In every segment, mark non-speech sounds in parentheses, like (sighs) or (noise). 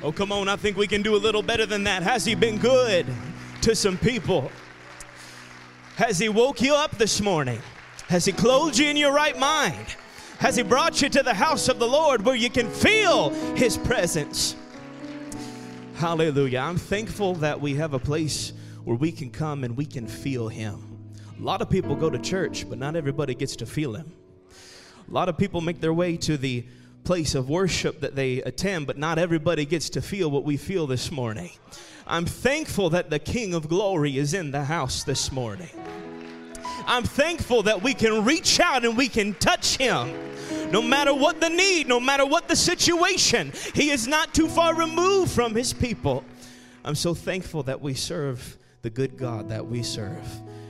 Oh, come on, I think we can do a little better than that. Has He been good to some people? Has He woke you up this morning? Has He clothed you in your right mind? Has He brought you to the house of the Lord where you can feel His presence? Hallelujah. I'm thankful that we have a place where we can come and we can feel Him. A lot of people go to church, but not everybody gets to feel Him. A lot of people make their way to the place of worship that they attend, but not everybody gets to feel what we feel this morning. I'm thankful that the King of Glory is in the house this morning. I'm thankful that we can reach out and we can touch Him. No matter what the need, no matter what the situation, He is not too far removed from His people. I'm so thankful that we serve the good God that we serve.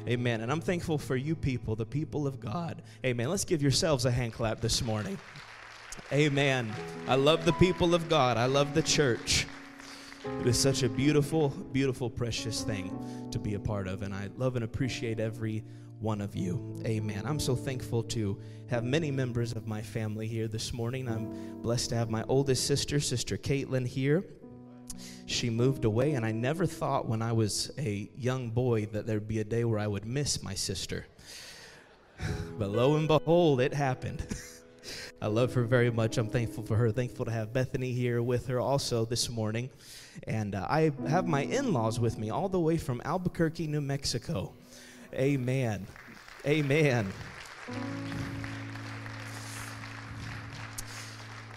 Amen. And I'm thankful for you people, the people of God. Amen. Let's give yourselves a hand clap this morning. Amen. I love the people of God. I love the church. It is such a beautiful, beautiful, precious thing to be a part of. And I love and appreciate every one of you. Amen. I'm so thankful to have many members of my family here this morning. I'm blessed to have my oldest sister, Sister Caitlin, here. She moved away, and I never thought when I was a young boy that there'd be a day where I would miss my sister. (sighs) But lo and behold, it happened. (laughs) I love her very much. I'm thankful for her. Thankful to have Bethany here with her also this morning. And uh, I have my in laws with me all the way from Albuquerque, New Mexico. Amen. Amen.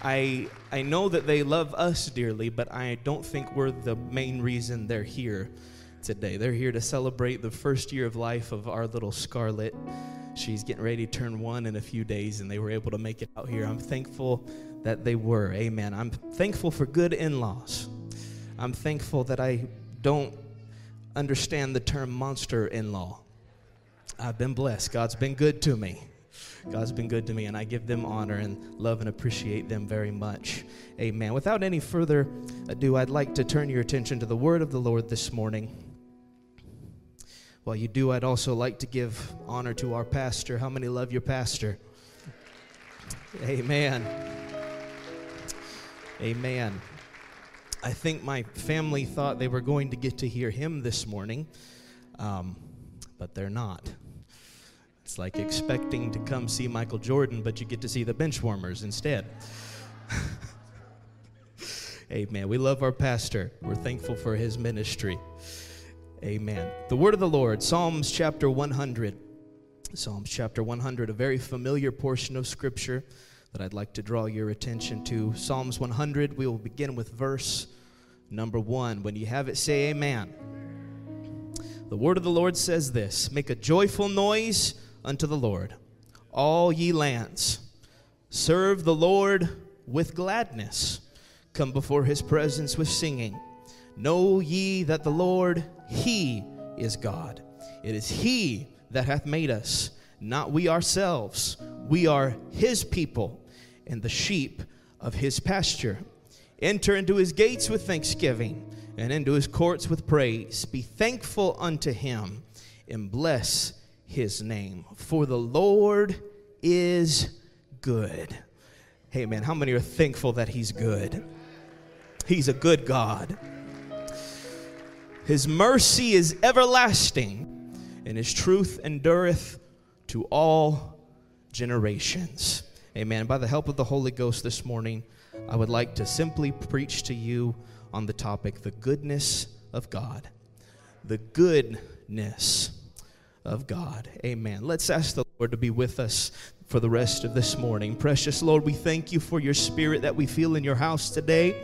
I, I know that they love us dearly, but I don't think we're the main reason they're here today. They're here to celebrate the first year of life of our little Scarlet. She's getting ready to turn one in a few days, and they were able to make it out here. I'm thankful that they were. Amen. I'm thankful for good in laws. I'm thankful that I don't understand the term monster in law. I've been blessed. God's been good to me. God's been good to me, and I give them honor and love and appreciate them very much. Amen. Without any further ado, I'd like to turn your attention to the word of the Lord this morning. While you do, I'd also like to give honor to our pastor. How many love your pastor? Amen. Amen. I think my family thought they were going to get to hear him this morning, um, but they're not. It's like expecting to come see Michael Jordan, but you get to see the benchwarmers instead. (laughs) Amen. We love our pastor. We're thankful for his ministry. Amen. The word of the Lord, Psalms chapter 100. Psalms chapter 100, a very familiar portion of scripture that I'd like to draw your attention to. Psalms 100, we will begin with verse number 1. When you have it, say amen. The word of the Lord says this Make a joyful noise unto the Lord, all ye lands. Serve the Lord with gladness. Come before his presence with singing. Know ye that the Lord, he is God. It is he that hath made us, not we ourselves. We are his people and the sheep of his pasture. Enter into his gates with thanksgiving and into his courts with praise. Be thankful unto him and bless his name. For the Lord is good. Hey, man, how many are thankful that he's good? He's a good God. His mercy is everlasting, and his truth endureth to all generations. Amen. By the help of the Holy Ghost this morning, I would like to simply preach to you on the topic the goodness of God. The goodness of God. Amen. Let's ask the Lord to be with us for the rest of this morning. Precious Lord, we thank you for your spirit that we feel in your house today.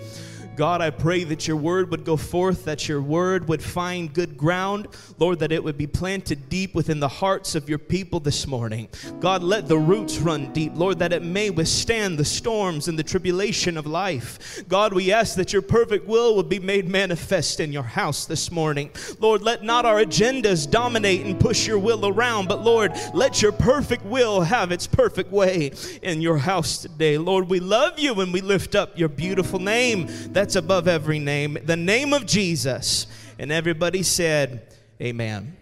God, I pray that your word would go forth, that your word would find good ground. Lord, that it would be planted deep within the hearts of your people this morning. God, let the roots run deep. Lord, that it may withstand the storms and the tribulation of life. God, we ask that your perfect will would be made manifest in your house this morning. Lord, let not our agendas dominate and push your will around, but Lord, let your perfect will have its perfect way in your house today. Lord, we love you and we lift up your beautiful name. That that's above every name, the name of Jesus. And everybody said, Amen.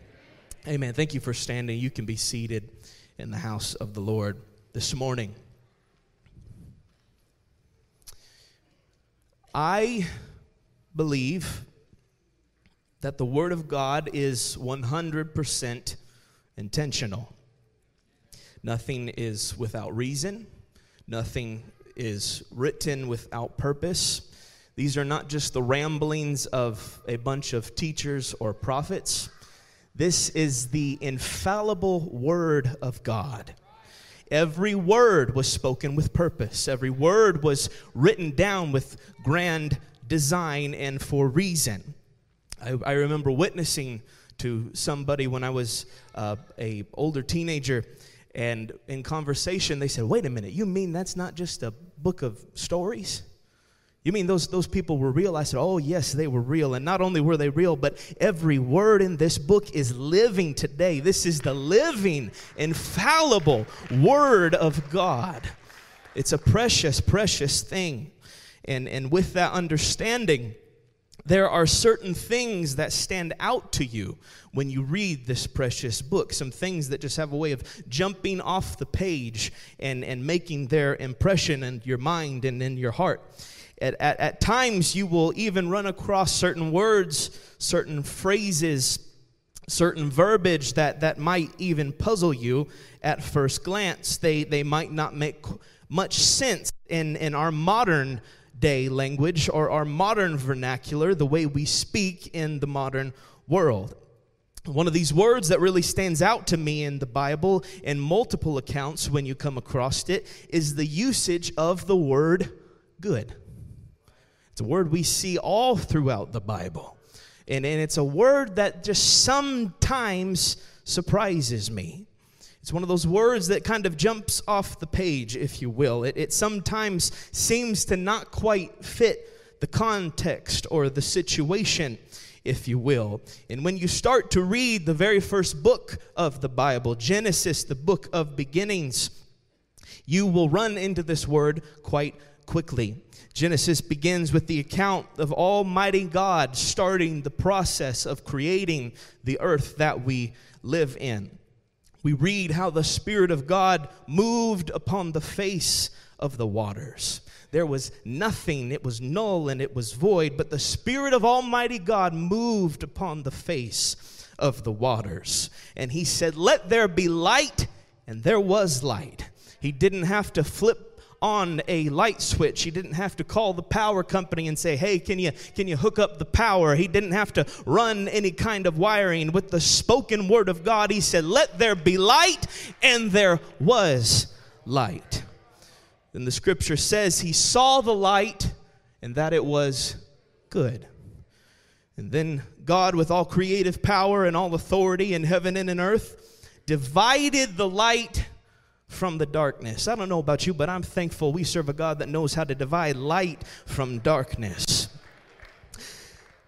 Amen. Thank you for standing. You can be seated in the house of the Lord this morning. I believe that the Word of God is 100% intentional. Nothing is without reason, nothing is written without purpose. These are not just the ramblings of a bunch of teachers or prophets. This is the infallible Word of God. Every word was spoken with purpose. Every word was written down with grand design and for reason. I, I remember witnessing to somebody when I was uh, a older teenager, and in conversation they said, "Wait a minute, you mean that's not just a book of stories?" You mean those, those people were real? I said, Oh, yes, they were real. And not only were they real, but every word in this book is living today. This is the living, infallible Word of God. It's a precious, precious thing. And, and with that understanding, there are certain things that stand out to you when you read this precious book. Some things that just have a way of jumping off the page and, and making their impression in your mind and in your heart. At, at, at times, you will even run across certain words, certain phrases, certain verbiage that, that might even puzzle you at first glance. They, they might not make much sense in, in our modern day language or our modern vernacular, the way we speak in the modern world. One of these words that really stands out to me in the Bible in multiple accounts when you come across it is the usage of the word good. It's a word we see all throughout the Bible. And, and it's a word that just sometimes surprises me. It's one of those words that kind of jumps off the page, if you will. It, it sometimes seems to not quite fit the context or the situation, if you will. And when you start to read the very first book of the Bible, Genesis, the book of beginnings, you will run into this word quite quickly. Genesis begins with the account of Almighty God starting the process of creating the earth that we live in. We read how the Spirit of God moved upon the face of the waters. There was nothing, it was null and it was void, but the Spirit of Almighty God moved upon the face of the waters. And He said, Let there be light, and there was light. He didn't have to flip on a light switch. He didn't have to call the power company and say, "Hey, can you can you hook up the power?" He didn't have to run any kind of wiring. With the spoken word of God, he said, "Let there be light," and there was light. Then the scripture says he saw the light and that it was good. And then God, with all creative power and all authority in heaven and in earth, divided the light from the darkness. I don't know about you, but I'm thankful we serve a God that knows how to divide light from darkness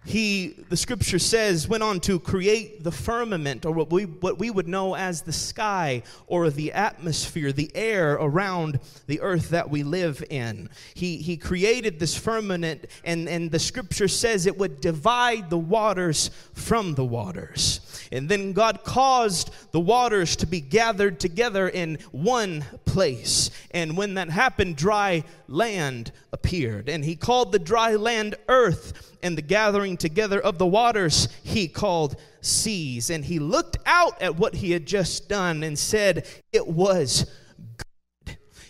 he the scripture says went on to create the firmament or what we what we would know as the sky or the atmosphere the air around the earth that we live in. He he created this firmament and and the scripture says it would divide the waters from the waters. And then God caused the waters to be gathered together in one place. And when that happened dry land appeared. And he called the dry land earth and the gathering together of the waters he called seas. And he looked out at what he had just done and said, It was.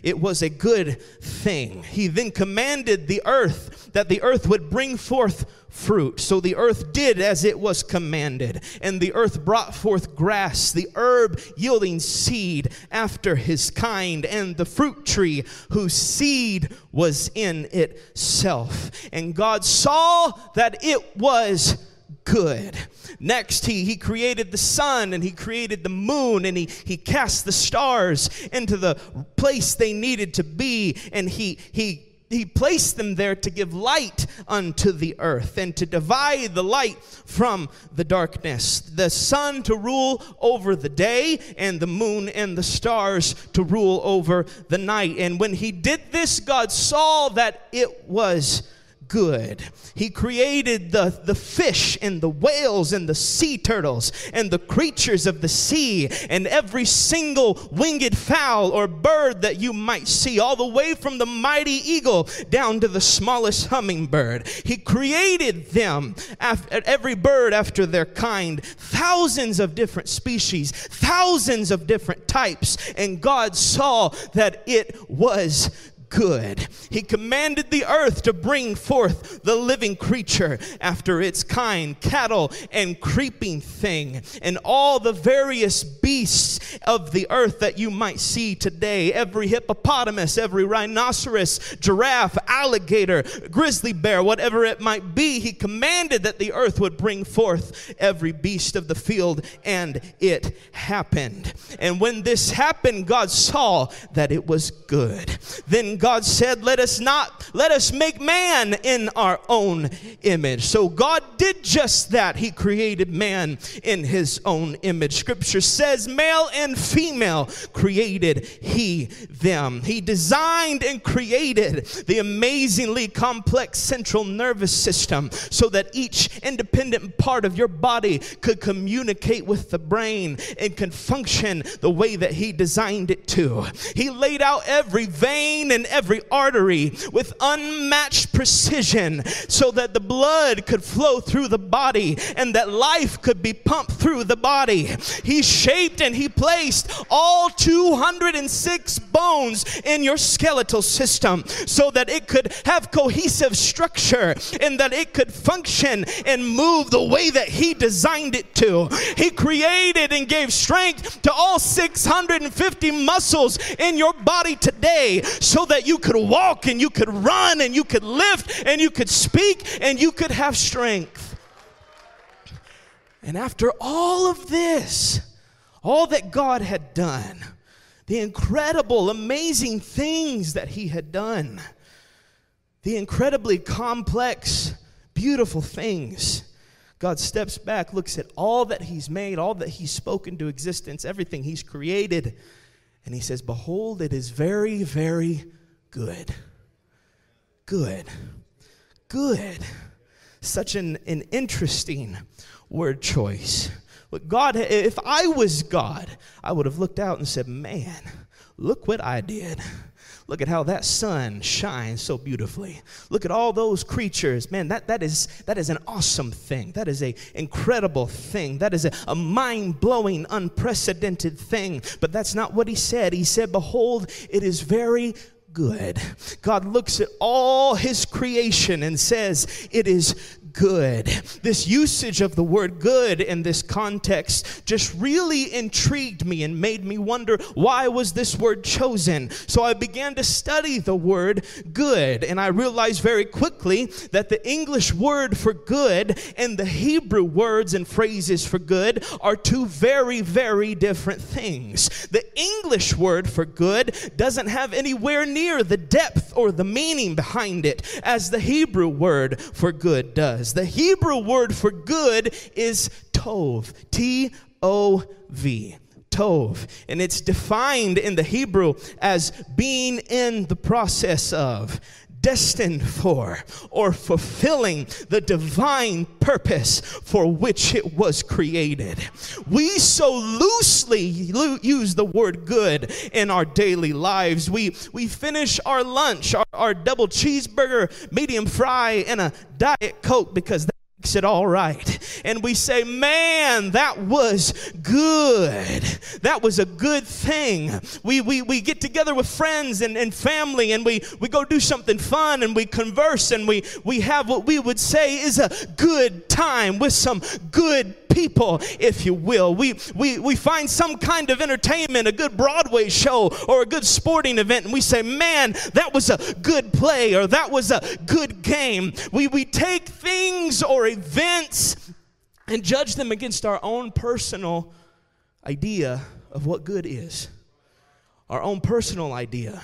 It was a good thing. He then commanded the earth that the earth would bring forth fruit. So the earth did as it was commanded, and the earth brought forth grass, the herb yielding seed after his kind, and the fruit tree whose seed was in itself. And God saw that it was good. Next, he, he created the sun and he created the moon and he, he cast the stars into the place they needed to be and he, he he placed them there to give light unto the earth and to divide the light from the darkness. The sun to rule over the day, and the moon and the stars to rule over the night. And when he did this, God saw that it was good. He created the, the fish and the whales and the sea turtles and the creatures of the sea and every single winged fowl or bird that you might see, all the way from the mighty eagle down to the smallest hummingbird. He created them, after, every bird after their kind, thousands of different species, thousands of different types, and God saw that it was good. He commanded the earth to bring forth the living creature after its kind, cattle and creeping thing, and all the various beasts of the earth that you might see today every hippopotamus, every rhinoceros, giraffe, alligator, grizzly bear, whatever it might be. He commanded that the earth would bring forth every beast of the field, and it happened. And when this happened, God saw that it was good. Then God said, Let us not, let us make man in our own image. So God did just that. He created man in his own image. Scripture says, Male and female created he them. He designed and created the amazingly complex central nervous system so that each independent part of your body could communicate with the brain and can function the way that he designed it to. He laid out every vein and every artery with unmatched precision so that the blood could flow through the body and that life could be pumped through the body. He shaped and he placed all 206 bones in your skeletal system so that it could have cohesive structure and that it could function and move the way that he designed it to. He created and gave strength to all 650 muscles in your body today so that you could walk and you could run and you could lift and you could speak and you could have strength. And after all of this, all that God had done, the incredible, amazing things that He had done, the incredibly complex, beautiful things. God steps back, looks at all that He's made, all that He's spoken to existence, everything He's created, and He says, Behold, it is very, very good. Good. Good. Such an, an interesting word choice. But God, if I was God, I would have looked out and said, Man, look what I did. Look at how that sun shines so beautifully. Look at all those creatures. Man, that, that, is, that is an awesome thing. That is an incredible thing. That is a, a mind blowing, unprecedented thing. But that's not what he said. He said, Behold, it is very good. God looks at all his creation and says, It is good. This usage of the word good in this context just really intrigued me and made me wonder why was this word chosen? So I began to study the word good and I realized very quickly that the English word for good and the Hebrew words and phrases for good are two very very different things. The English word for good doesn't have anywhere near the depth or the meaning behind it as the Hebrew word for good does. The Hebrew word for good is tov, T O V. Tov. And it's defined in the Hebrew as being in the process of, destined for or fulfilling the divine purpose for which it was created. We so loosely lo- use the word good in our daily lives. We, we finish our lunch, our, our double cheeseburger, medium fry, and a Diet Coke because makes it all right. And we say, man, that was good. That was a good thing. We, we, we get together with friends and, and family and we, we go do something fun and we converse and we, we have what we would say is a good time with some good people, if you will. We, we, we find some kind of entertainment, a good Broadway show or a good sporting event, and we say, man, that was a good play or that was a good game. We, we take things or events and judge them against our own personal idea of what good is, our own personal idea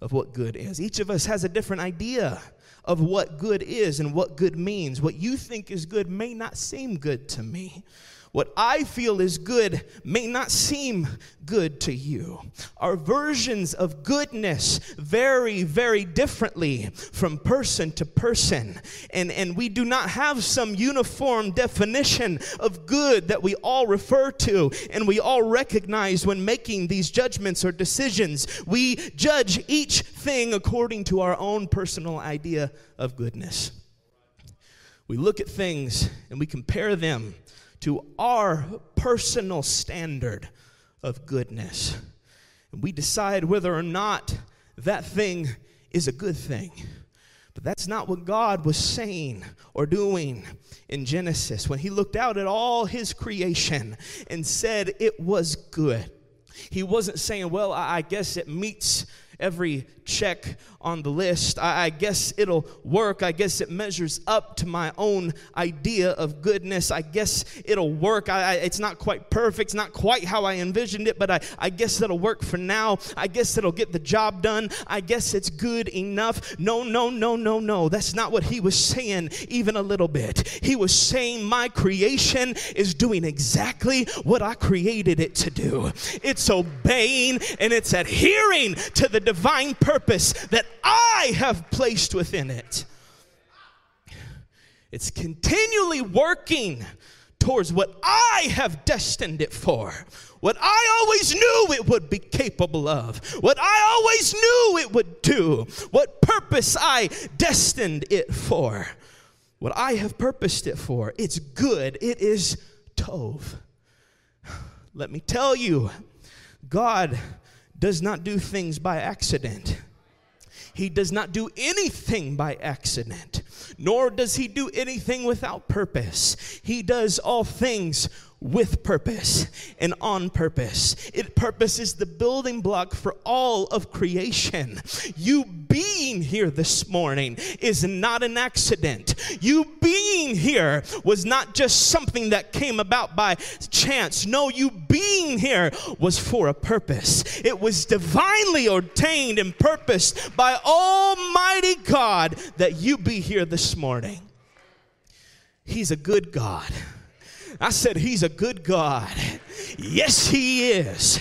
of what good is. Each of us has a different idea of what good is and what good means. What you think is good may not seem good to me. What I feel is good may not seem good to you. Our versions of goodness vary very differently from person to person. And, and we do not have some uniform definition of good that we all refer to and we all recognize when making these judgments or decisions. We judge each thing according to our own personal idea of goodness. We look at things and we compare them to our personal standard of goodness. And we decide whether or not that thing is a good thing. But that's not what God was saying or doing in Genesis when He looked out at all His creation and said it was good. He wasn't saying, Well, I guess it meets every check on the list. I, I, guess it'll work. I guess it measures up to my own idea of goodness. I guess it'll work. I, I, it's not quite perfect. It's not quite how I envisioned it, but I, I guess it'll work for now. I guess it'll get the job done. I guess it's good enough. No, no, no, no, no. That's not what he was saying, even a little bit. He was saying, My creation is doing exactly what I created it to do. It's obeying and it's adhering to the divine purpose that I have placed within it. It's continually working towards what I have destined it for. What I always knew it would be capable of. What I always knew it would do. What purpose I destined it for. What I have purposed it for. It's good. It is Tov. Let me tell you, God does not do things by accident. He does not do anything by accident, nor does he do anything without purpose. He does all things with purpose and on purpose. It purpose is the building block for all of creation. You being here this morning is not an accident. You being here was not just something that came about by chance. No, you being here was for a purpose. It was divinely ordained and purposed by Almighty God that you be here this morning. He's a good God. I said, He's a good God. Yes, He is.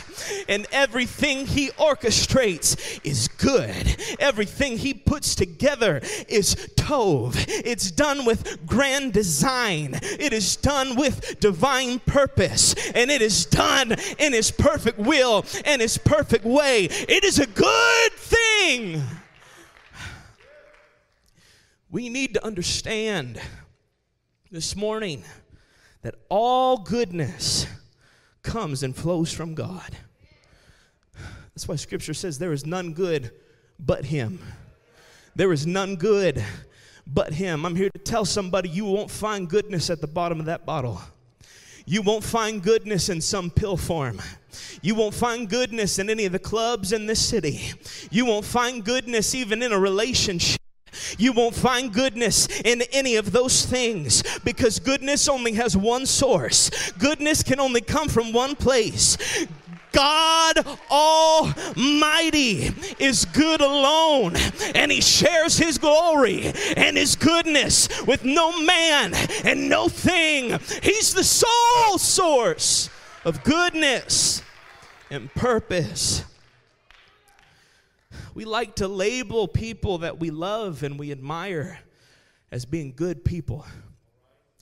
And everything He orchestrates is good. Everything He puts together is Tov. It's done with grand design, it is done with divine purpose, and it is done in His perfect will and His perfect way. It is a good thing. We need to understand this morning that all goodness comes and flows from God. That's why scripture says there is none good but Him. There is none good but Him. I'm here to tell somebody you won't find goodness at the bottom of that bottle. You won't find goodness in some pill form. You won't find goodness in any of the clubs in this city. You won't find goodness even in a relationship. You won't find goodness in any of those things because goodness only has one source. Goodness can only come from one place. God Almighty is good alone, and He shares His glory and His goodness with no man and no thing. He's the sole source of goodness and purpose. We like to label people that we love and we admire as being good people.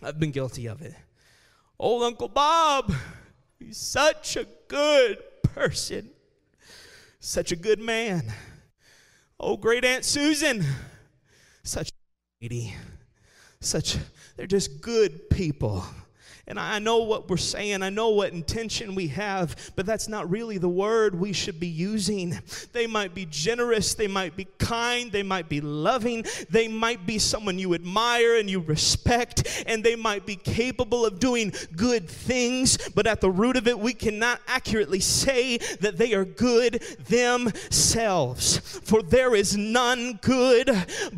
I've been guilty of it. Old Uncle Bob, he's such a good person, such a good man. Oh, great Aunt Susan, such a lady, such, they're just good people. And I know what we're saying, I know what intention we have, but that's not really the word we should be using. They might be generous, they might be kind, they might be loving, they might be someone you admire and you respect, and they might be capable of doing good things, but at the root of it, we cannot accurately say that they are good themselves. For there is none good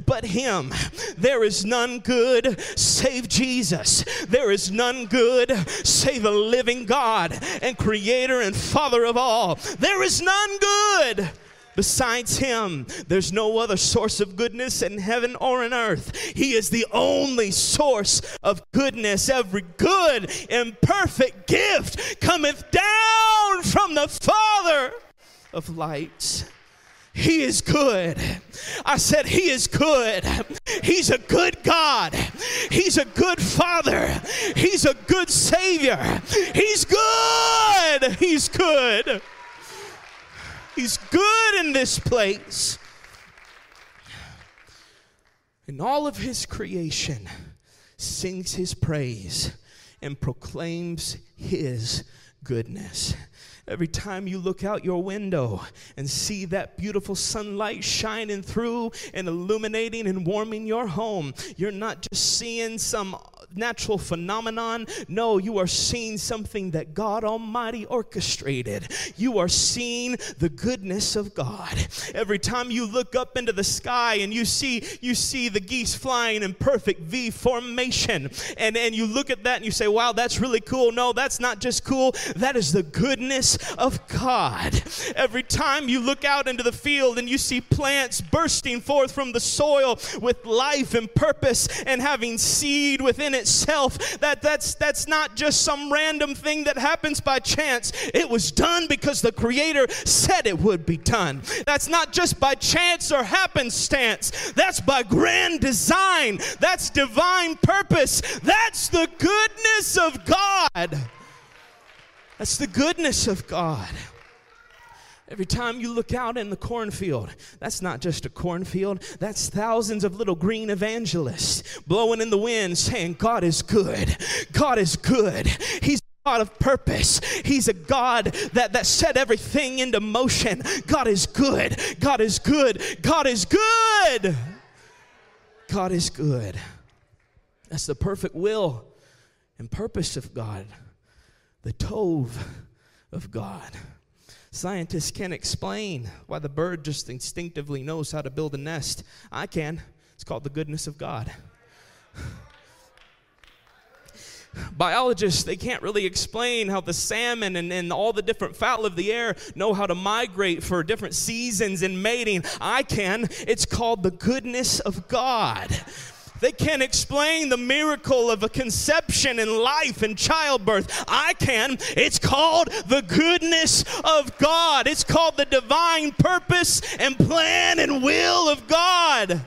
but Him. There is none good save Jesus. There is none good good save the living God and creator and father of all. There is none good Besides him, there's no other source of goodness in heaven or in earth. He is the only source of goodness. Every good and perfect gift cometh down from the Father of lights. He is good. I said, He is good. He's a good God. He's a good Father. He's a good Savior. He's good. He's good. He's good in this place. And all of His creation sings His praise and proclaims His goodness. Every time you look out your window and see that beautiful sunlight shining through and illuminating and warming your home, you're not just seeing some natural phenomenon. No, you are seeing something that God Almighty orchestrated. You are seeing the goodness of God. Every time you look up into the sky and you see you see the geese flying in perfect V formation, and, and you look at that and you say, Wow, that's really cool. No, that's not just cool, that is the goodness of God. Every time you look out into the field and you see plants bursting forth from the soil with life and purpose and having seed within itself. That, that's, that's not just some random thing that happens by chance. It was done because the Creator said it would be done. That's not just by chance or happenstance. That's by grand design. That's divine purpose. That's the goodness of God. That's the goodness of God. Every time you look out in the cornfield, that's not just a cornfield, that's thousands of little green evangelists blowing in the wind saying, God is good. God is good. He's God of purpose. He's a God that, that set everything into motion. God is good. God is good. God is good. God is good. That's the perfect will and purpose of God, the Tov of God. Scientists can't explain why the bird just instinctively knows how to build a nest. I can. It's called the goodness of God. Biologists, they can't really explain how the salmon and, and all the different fowl of the air know how to migrate for different seasons and mating. I can. It's called the goodness of God. They can't explain the miracle of a conception and life and childbirth. I can. It's called the goodness of God, it's called the divine purpose and plan and will of God.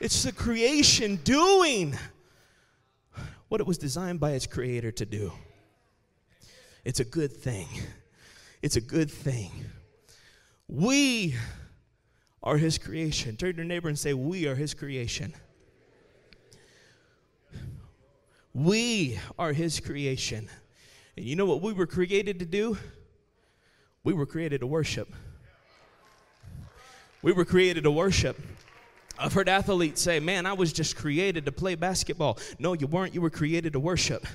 It's the creation doing what it was designed by its creator to do. It's a good thing. It's a good thing. We are his creation. Turn to your neighbor and say, We are his creation. We are his creation. And you know what we were created to do? We were created to worship. We were created to worship. I've heard athletes say, Man, I was just created to play basketball. No, you weren't. You were created to worship.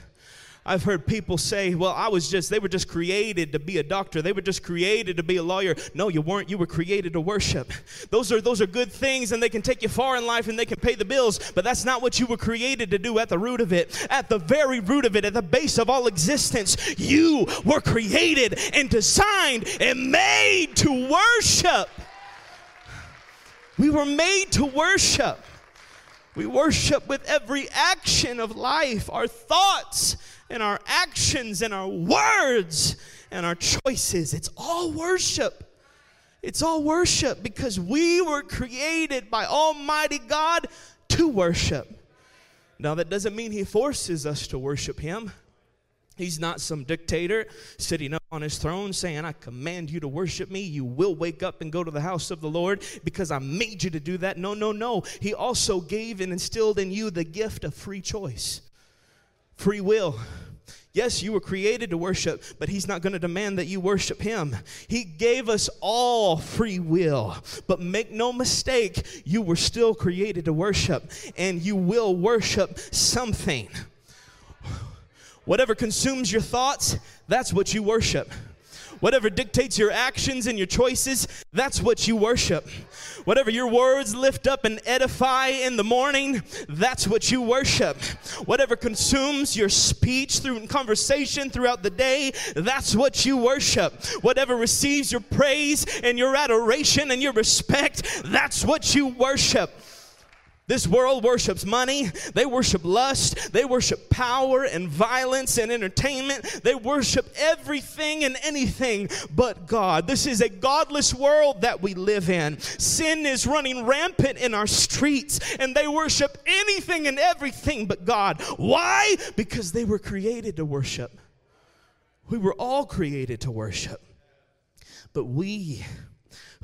I've heard people say, well, I was just, they were just created to be a doctor. They were just created to be a lawyer. No, you weren't. You were created to worship. (laughs) Those are, those are good things and they can take you far in life and they can pay the bills, but that's not what you were created to do at the root of it. At the very root of it, at the base of all existence, you were created and designed and made to worship. We were made to worship. We worship with every action of life, our thoughts, and our actions and our words and our choices. It's all worship. It's all worship because we were created by Almighty God to worship. Now, that doesn't mean He forces us to worship Him. He's not some dictator sitting up on his throne saying, I command you to worship me. You will wake up and go to the house of the Lord because I made you to do that. No, no, no. He also gave and instilled in you the gift of free choice free will. Yes, you were created to worship, but He's not going to demand that you worship Him. He gave us all free will. But make no mistake, you were still created to worship, and you will worship something. Whatever consumes your thoughts, that's what you worship. Whatever dictates your actions and your choices, that's what you worship. Whatever your words lift up and edify in the morning, that's what you worship. Whatever consumes your speech through conversation throughout the day, that's what you worship. Whatever receives your praise and your adoration and your respect, that's what you worship. This world worships money, they worship lust, they worship power and violence and entertainment. They worship everything and anything but God. This is a godless world that we live in. Sin is running rampant in our streets, and they worship anything and everything but God. Why? Because they were created to worship. We were all created to worship. But we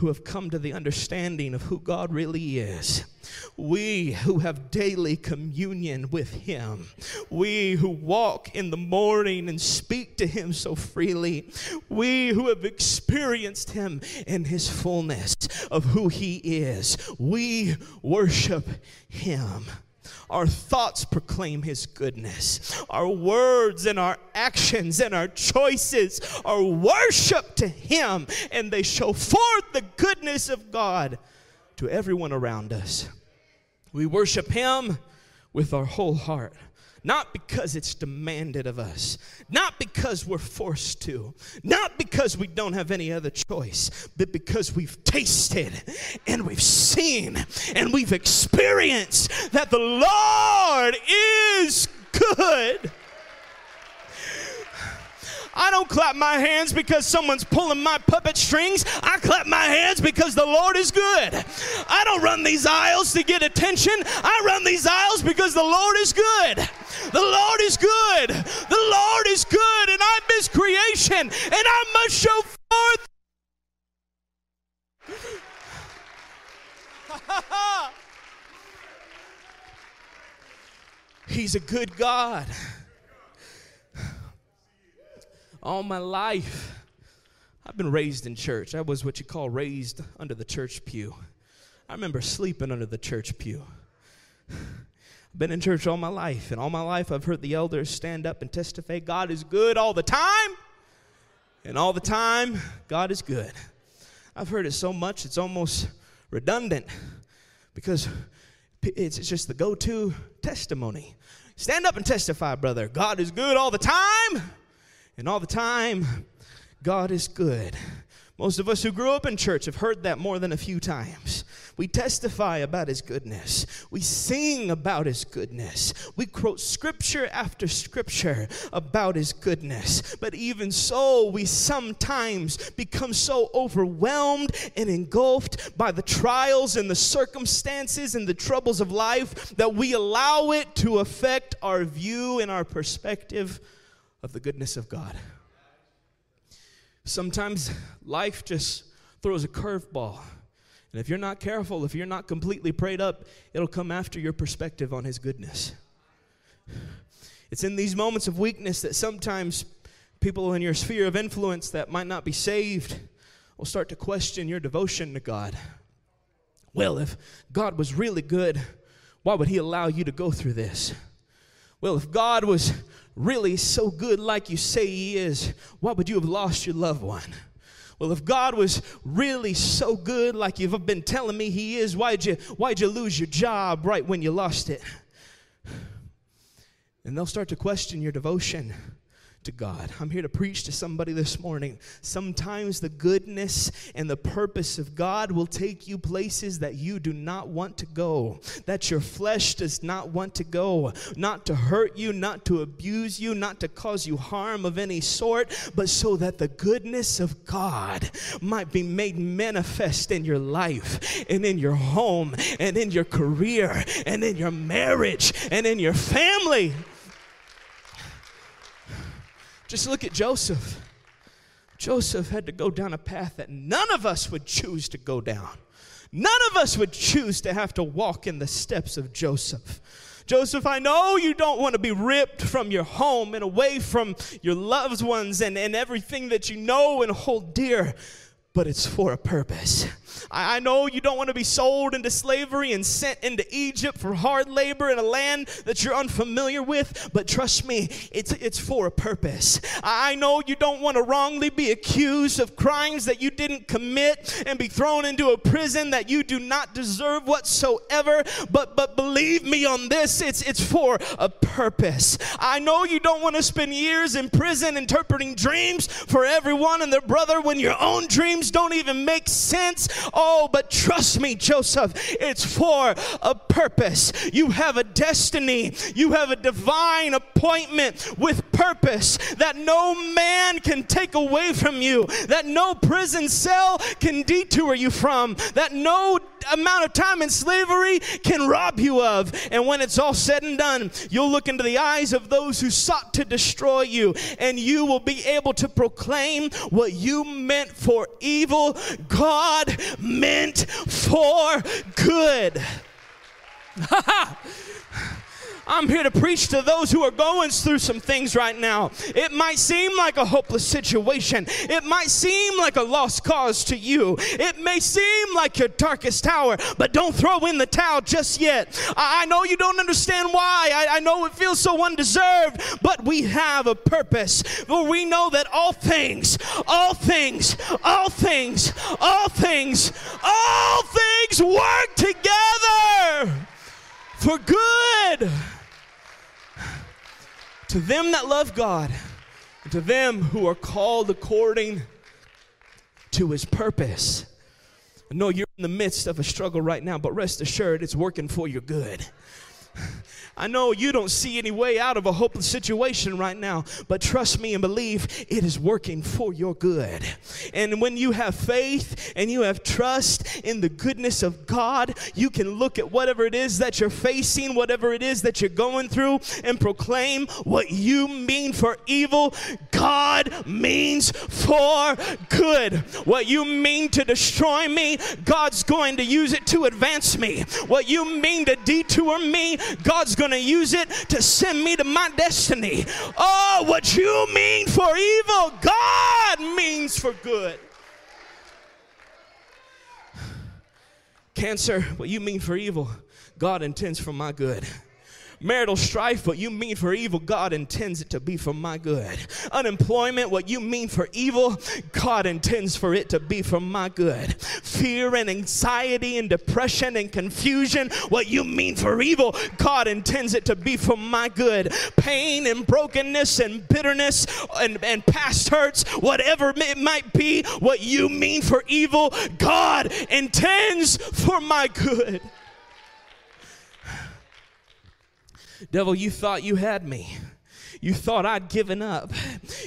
who have come to the understanding of who God really is, we who have daily communion with Him, we who walk in the morning and speak to Him so freely, we who have experienced Him in His fullness of who He is, we worship Him. Our thoughts proclaim His goodness. Our words and our actions and our choices are worship to Him, and they show forth the goodness of God to everyone around us. We worship Him with our whole heart. Not because it's demanded of us, not because we're forced to, not because we don't have any other choice, but because we've tasted and we've seen and we've experienced that the Lord is good. I don't clap my hands because someone's pulling my puppet strings. I clap my hands because the Lord is good. I don't run these aisles to get attention. I run these aisles because the Lord is good. The Lord is good. The Lord is good, and I'm His creation, and I must show forth. (laughs) He's a good God all my life. I've been raised in church. I was what you call raised under the church pew. I remember sleeping under the church pew. I've (sighs) been in church all my life, and all my life I've heard the elders stand up and testify God is good all the time, and all the time, God is good. I've heard it so much, it's almost redundant because it's just the go to testimony. Stand up and testify, brother. God is good all the time and all the time, God is good. Most of us who grew up in church have heard that more than a few times. We testify about His goodness. We sing about His goodness. We quote scripture after scripture about His goodness. But even so, we sometimes become so overwhelmed and engulfed by the trials and the circumstances and the troubles of life that we allow it to affect our view and our perspective of the goodness of God. Sometimes life just throws a curveball. And if you're not careful, if you're not completely prayed up, it'll come after your perspective on His goodness. It's in these moments of weakness that sometimes people in your sphere of influence that might not be saved will start to question your devotion to God. Well, if God was really good, why would He allow you to go through this? Well, if God was really so good like you say He is, why would you have lost your loved one? Well, if God was really so good like you've been telling me He is, why'd you, why'd you lose your job right when you lost it? And they'll start to question your devotion to God. I'm here to preach to somebody this morning. Sometimes the goodness and the purpose of God will take you places that you do not want to go, that your flesh does not want to go, not to hurt you, not to abuse you, not to cause you harm of any sort, but so that the goodness of God might be made manifest in your life and in your home and in your career and in your marriage and in your family. Just look at Joseph. Joseph had to go down a path that none of us would choose to go down. None of us would choose to have to walk in the steps of Joseph. Joseph, I know you don't want to be ripped from your home and away from your loved ones and, and everything that you know and hold dear. But it's for a purpose. I, know you don't want to be sold into slavery and sent into Egypt for hard labor in a land that you're unfamiliar with, but trust me, it's, it's for a purpose. I, I know you don't want to wrongly be accused of crimes that you didn't commit and be thrown into a prison that you do not deserve whatsoever, but, but believe me on this, it's, it's for a purpose. I know you don't want to spend years in prison interpreting dreams for everyone and their brother when your own dreams don't even make sense. Oh, but trust me, Joseph, it's for a purpose. You have a destiny, you have a divine appointment with purpose that no man can take away from you, that no prison cell can detour you from, that no amount of time in slavery can rob you of. And when it's all said and done, you'll look into the eyes of those who sought to destroy you, and you will be able to proclaim what you meant for evil, God meant for good. (laughs) (laughs) I'm here to preach to those who are going through some things right now. It might seem like a hopeless situation. It might seem like a lost cause to you. It may seem like your darkest hour, but don't throw in the towel just yet. I know you don't understand why. I, I know it feels so undeserved, but we have a purpose. For we know that all things, all things, all things, all things, all things work together for good to them that love God, and to them who are called according to his purpose. I know you're in the midst of a struggle right now, but rest assured it's working for your good. I know you don't see any way out of a hopeless situation right now, but trust me and believe it is working for your good. And when you have faith and you have trust in the goodness of God, you can look at whatever it is that you're facing, whatever it is that you're going through, and proclaim what you mean for evil, God means for good. What you mean to destroy me, God's going to use it to advance me. What you mean to detour me, God's going to use it to send me to my destiny. Oh, what you mean for evil, God means for good. Cancer, what you mean for evil, God intends for my good. Marital strife, what you mean for evil, God intends it to be for my good. Unemployment, what you mean for evil, God intends for it to be for my good. Fear and anxiety and depression and confusion, what you mean for evil, God intends it to be for my good. Pain and brokenness and bitterness and, and past hurts, whatever it might be, what you mean for evil, God intends for my good. Devil, you thought you had me. You thought I'd given up.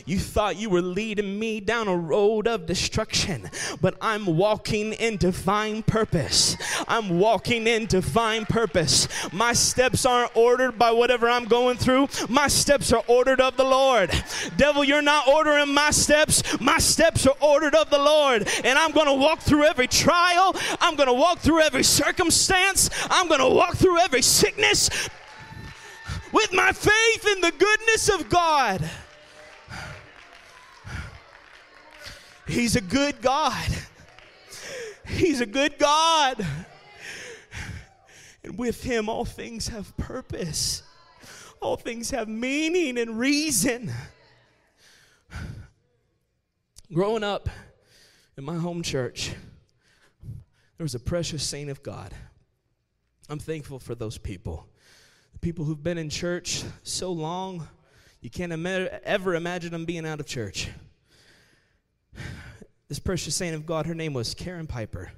You thought you were leading me down a road of destruction. But I'm walking in divine purpose. I'm walking in divine purpose. My steps aren't ordered by whatever I'm going through. My steps are ordered of the Lord. Devil, you're not ordering my steps. My steps are ordered of the Lord. And I'm going to walk through every trial. I'm going to walk through every circumstance. I'm going to walk through every sickness with my faith in the goodness of God. He's a good God. He's a good God. And with Him, all things have purpose, all things have meaning and reason. Growing up in my home church, there was a precious saint of God. I'm thankful for those people people who've been in church so long, you can't ever imagine them being out of church. This precious saint of God, her name was Karen Piper.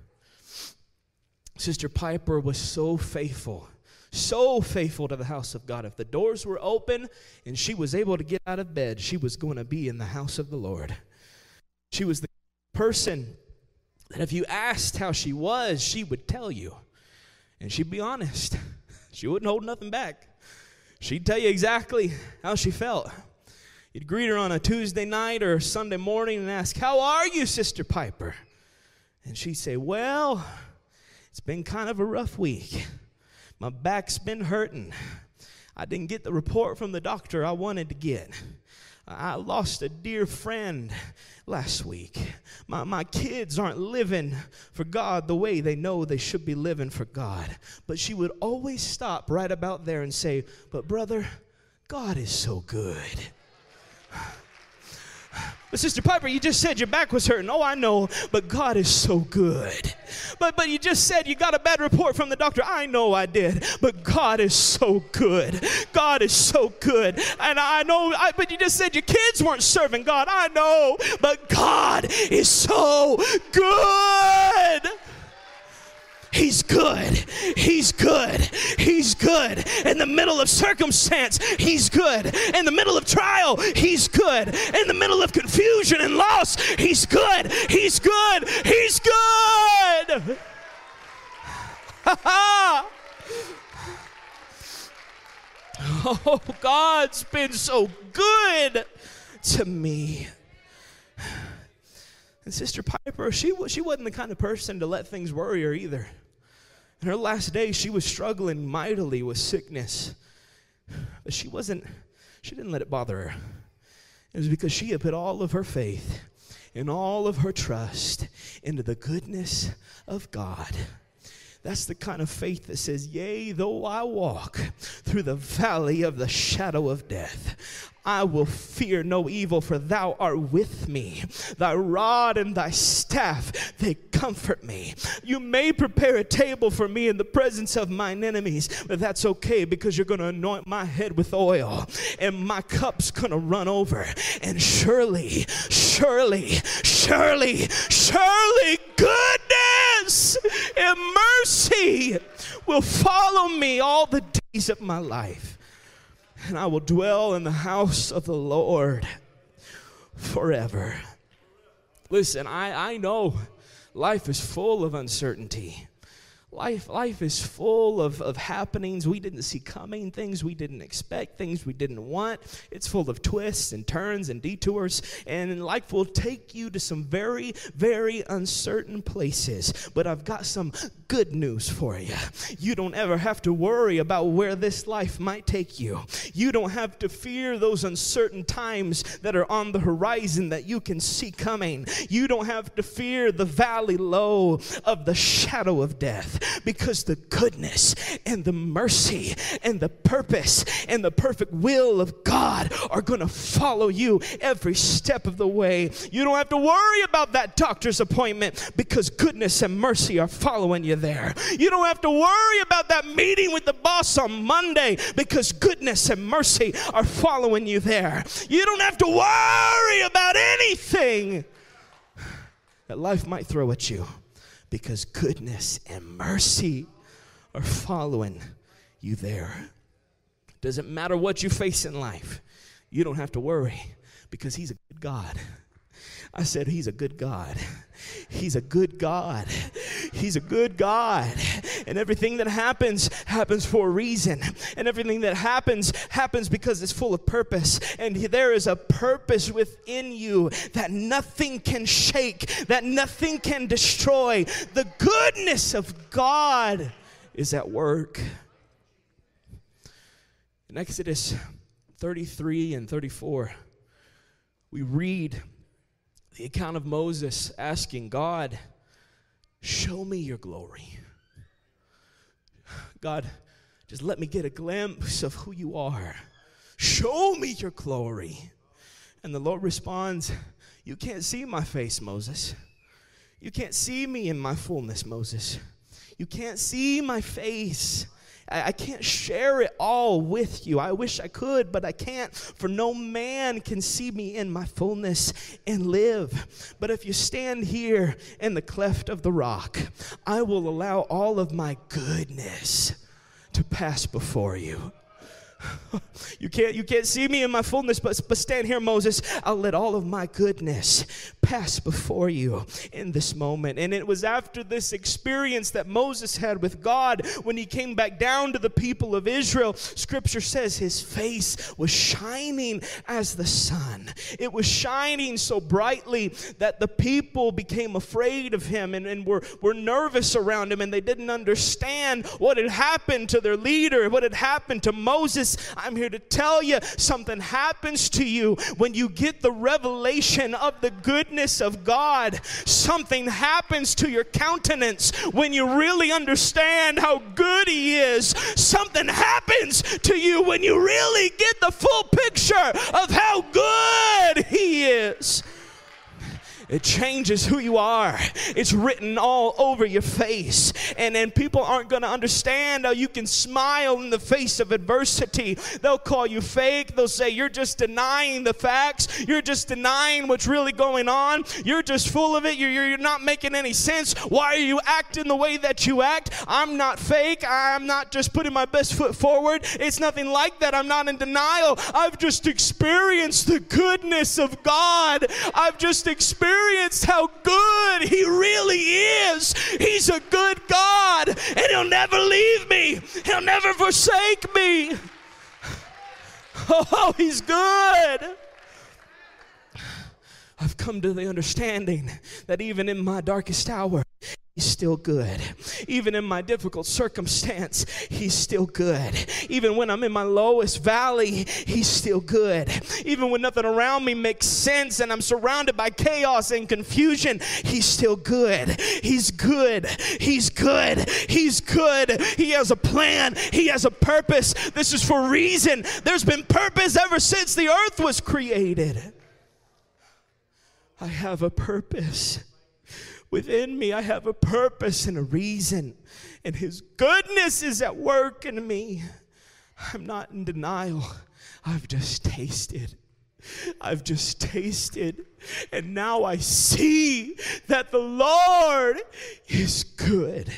Sister Piper was so faithful, so faithful to the house of God. If the doors were open and she was able to get out of bed, she was going to be in the house of the Lord. She was the person that if you asked how she was, she would tell you. And she'd be honest. She wouldn't hold nothing back. She'd tell you exactly how she felt. You'd greet her on a Tuesday night or Sunday morning and ask, How are you, Sister Piper? And she'd say, Well, it's been kind of a rough week. My back's been hurting. I didn't get the report from the doctor I wanted to get. I lost a dear friend last week. My, my kids aren't living for God the way they know they should be living for God. But she would always stop right about there and say, But brother, God is so good. But Sister Piper, you just said your back was hurting. Oh, I know, but God is so good. But but you just said you got a bad report from the doctor. I know I did, but God is so good. God is so good. And I know, I, but you just said your kids weren't serving God. I know, but God is so good. He's good. He's good. He's good. In the middle of circumstance, He's good. In the middle of trial, He's good. In the middle of confusion and loss, He's good. He's good. He's good. (laughs) oh, God's been so good to me. And Sister Piper, she, she wasn't the kind of person to let things worry her either. In her last days, she was struggling mightily with sickness. But she wasn't, she didn't let it bother her. It was because she had put all of her faith and all of her trust into the goodness of God. That's the kind of faith that says, Yea, though I walk through the valley of the shadow of death, I will fear no evil, for thou art with me. Thy rod and thy staff, they comfort me. You may prepare a table for me in the presence of mine enemies, but that's okay because you're going to anoint my head with oil and my cup's going to run over. And surely, surely, surely, surely, goodness and mercy will follow me all the days of my life and I will dwell in the house of the Lord forever. Listen, I, I know life is full of uncertainty. Life, life is full of, of happenings we didn't see coming, things we didn't expect, things we didn't want. It's full of twists and turns and detours, and life will take you to some very, very uncertain places. But I've got some good news for you. You don't ever have to worry about where this life might take you. You don't have to fear those uncertain times that are on the horizon that you can see coming. You don't have to fear the valley low of the shadow of death because the goodness and the mercy and the purpose and the perfect will of God are going to follow you every step of the way. You don't have to worry about that doctor's appointment because goodness and mercy are following you there. You don't have to worry about that meeting with the boss on Monday because goodness and mercy are following you there. You don't have to worry about anything that life might throw at you because goodness and mercy are following you there. Doesn't matter what you face in life, you don't have to worry because He's a good God. I said, He's a good God. (laughs) He's a good God. He's a good God. And everything that happens, happens for a reason. And everything that happens, happens because it's full of purpose. And there is a purpose within you that nothing can shake, that nothing can destroy. The goodness of God is at work. In Exodus 33 and 34, we read the account of Moses asking God, Show me your glory. God, just let me get a glimpse of who you are. Show me your glory. And the Lord responds, You can't see my face, Moses. You can't see me in my fullness, Moses. You can't see my face. I, can't share it all with you. I wish I could, but I can't, for no man can see me in my fullness and live. But if you stand here in the cleft of the rock, I will allow all of my goodness to pass before you. (laughs) you can't you can't see me in my fullness but, but stand here moses i'll let all of my goodness pass before you in this moment. And it was after this experience that Moses had with God when he came back down to the people of Israel. Scripture says his face was shining as the sun. It was shining so brightly that the people became afraid of him and, and were, were nervous around him and they didn't understand what had happened to their leader, what had happened to Moses. I'm here to tell you something happens to you when you get the revelation of the goodness of God. Something happens to your countenance when you really understand how good He is. Something happens to you when you really get the full picture of how good He is. It changes who you are. It's written all over your face. And then people aren't going to understand how you can smile in the face of adversity. They'll call you fake. They'll say you're just denying the facts. You're just denying what's really going on. You're just full of it. You're, you're not making any sense. Why are you acting the way that you act? I'm not fake. I'm not just putting my best foot forward. It's nothing like that. I'm not in denial. I've just experienced the goodness of God. I've just experienced experienced how good He really is. He's a good God, and He'll never leave me, He'll never forsake me. (laughs) Oh, He's good. I've come to the understanding that even in my darkest hour, He's still good. Even in my difficult circumstance, He's still good. Even when I'm in my lowest valley, He's still good. Even when nothing around me makes sense and I'm surrounded by chaos and confusion, He's still good. He's good. He's good. He's good. He has a plan, He has a purpose. This is for reason. There's been purpose ever since the earth was created. I have a purpose. Within me, I have a purpose and a reason, and His goodness is at work in me. I'm not in denial, I've just tasted. I've just tasted, and now I see that the Lord is good.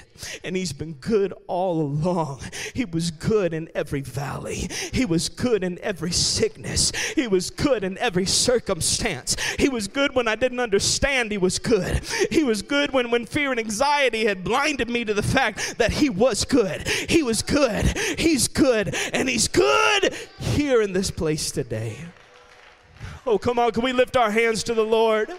And He's been good all along. He was good in every valley, He was good in every sickness, He was good in every circumstance. He was good when I didn't understand, He was good. He was good when, when fear and anxiety had blinded me to the fact that He was good. He was good. He's good, and He's good here in this place today. Oh, come on, can we lift our hands to the Lord?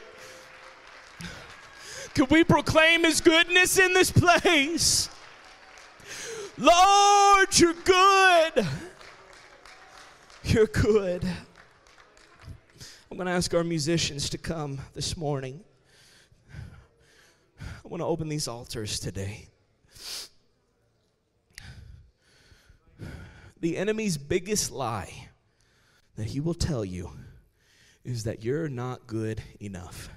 Can we proclaim His goodness in this place? Lord, you're good. You're good. I'm going to ask our musicians to come this morning. I want to open these altars today. The enemy's biggest lie that he will tell you is that you're not good enough.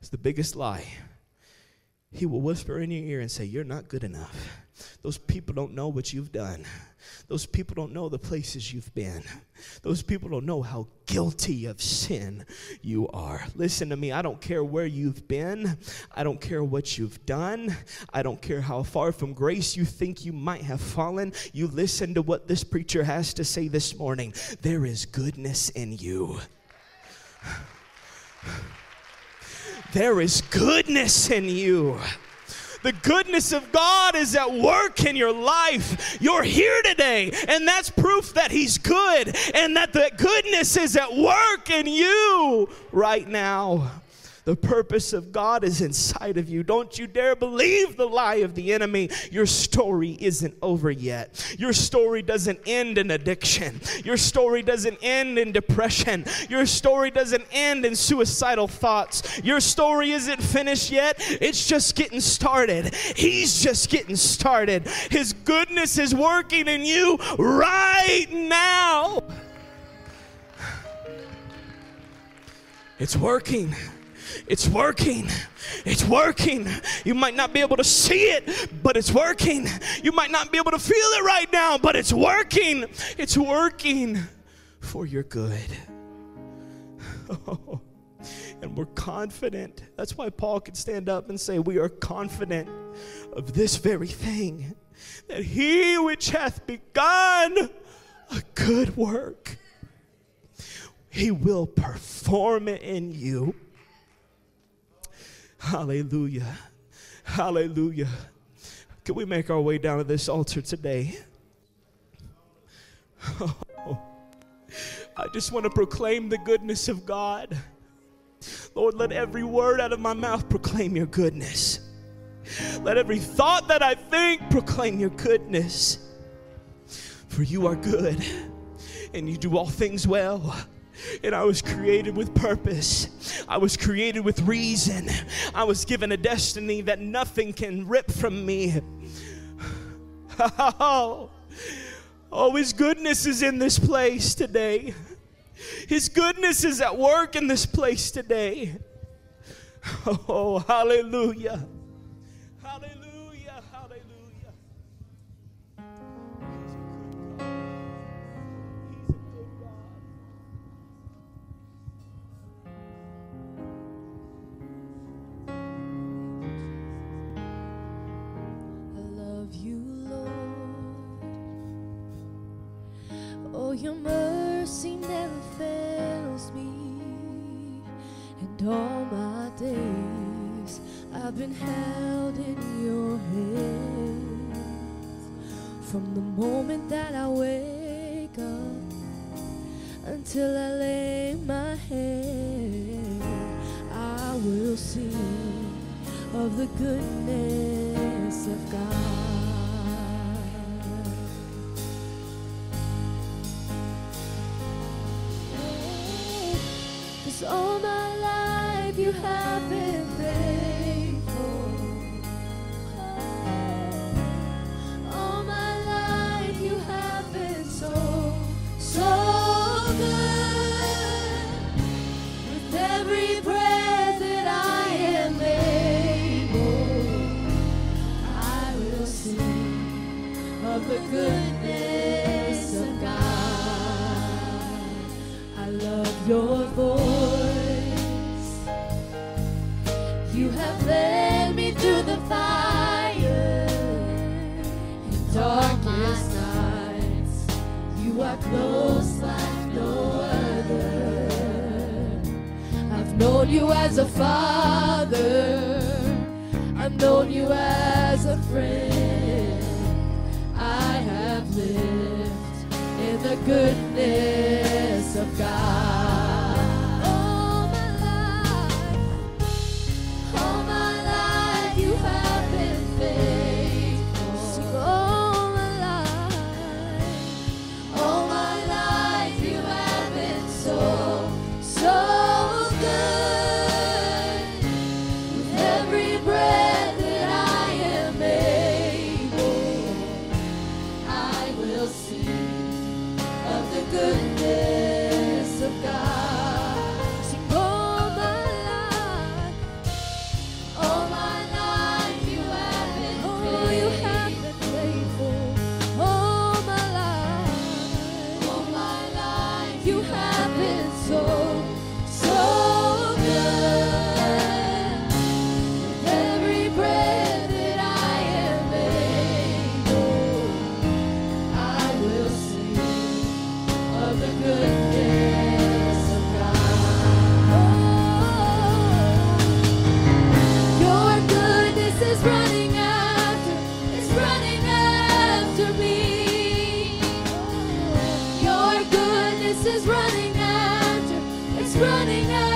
It's the biggest lie. He will whisper in your ear and say, You're not good enough. Those people don't know what you've done. Those people don't know the places you've been. Those people don't know how guilty of sin you are. Listen to me. I don't care where you've been. I don't care what you've done. I don't care how far from grace you think you might have fallen. You listen to what this preacher has to say this morning. There is goodness in you. (sighs) There is goodness in you. The goodness of God is at work in your life. You're here today, and that's proof that He's good and that the goodness is at work in you right now. The purpose of God is inside of you. Don't you dare believe the lie of the enemy. Your story isn't over yet. Your story doesn't end in addiction. Your story doesn't end in depression. Your story doesn't end in suicidal thoughts. Your story isn't finished yet. It's just getting started. He's just getting started. His goodness is working in you right now. It's working. It's working. It's working. You might not be able to see it, but it's working. You might not be able to feel it right now, but it's working. It's working for your good. (laughs) And we're confident. That's why Paul could stand up and say, We are confident of this very thing that he which hath begun a good work He will perform it in you. Hallelujah. Hallelujah. Can we make our way down to this altar today? Oh, I just want to proclaim the goodness of God. Lord, let every word out of my mouth proclaim your goodness. Let every thought that I think proclaim your goodness. For you are good and you do all things well. And I was created with purpose. I was created with reason. I was given a destiny that nothing can rip from me. Oh, (laughs) oh, His goodness is in this place today. His goodness is at work in this place today. (laughs) Oh, hallelujah. Hallelujah. Until I lay my head, I will sing of the goodness of God. Cause all my life you have been faithful. Darkest nights. You are close like no other. I've known you as a father. I've known you as a friend. I have lived in the goodness of God. Running after, it's running after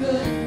Able,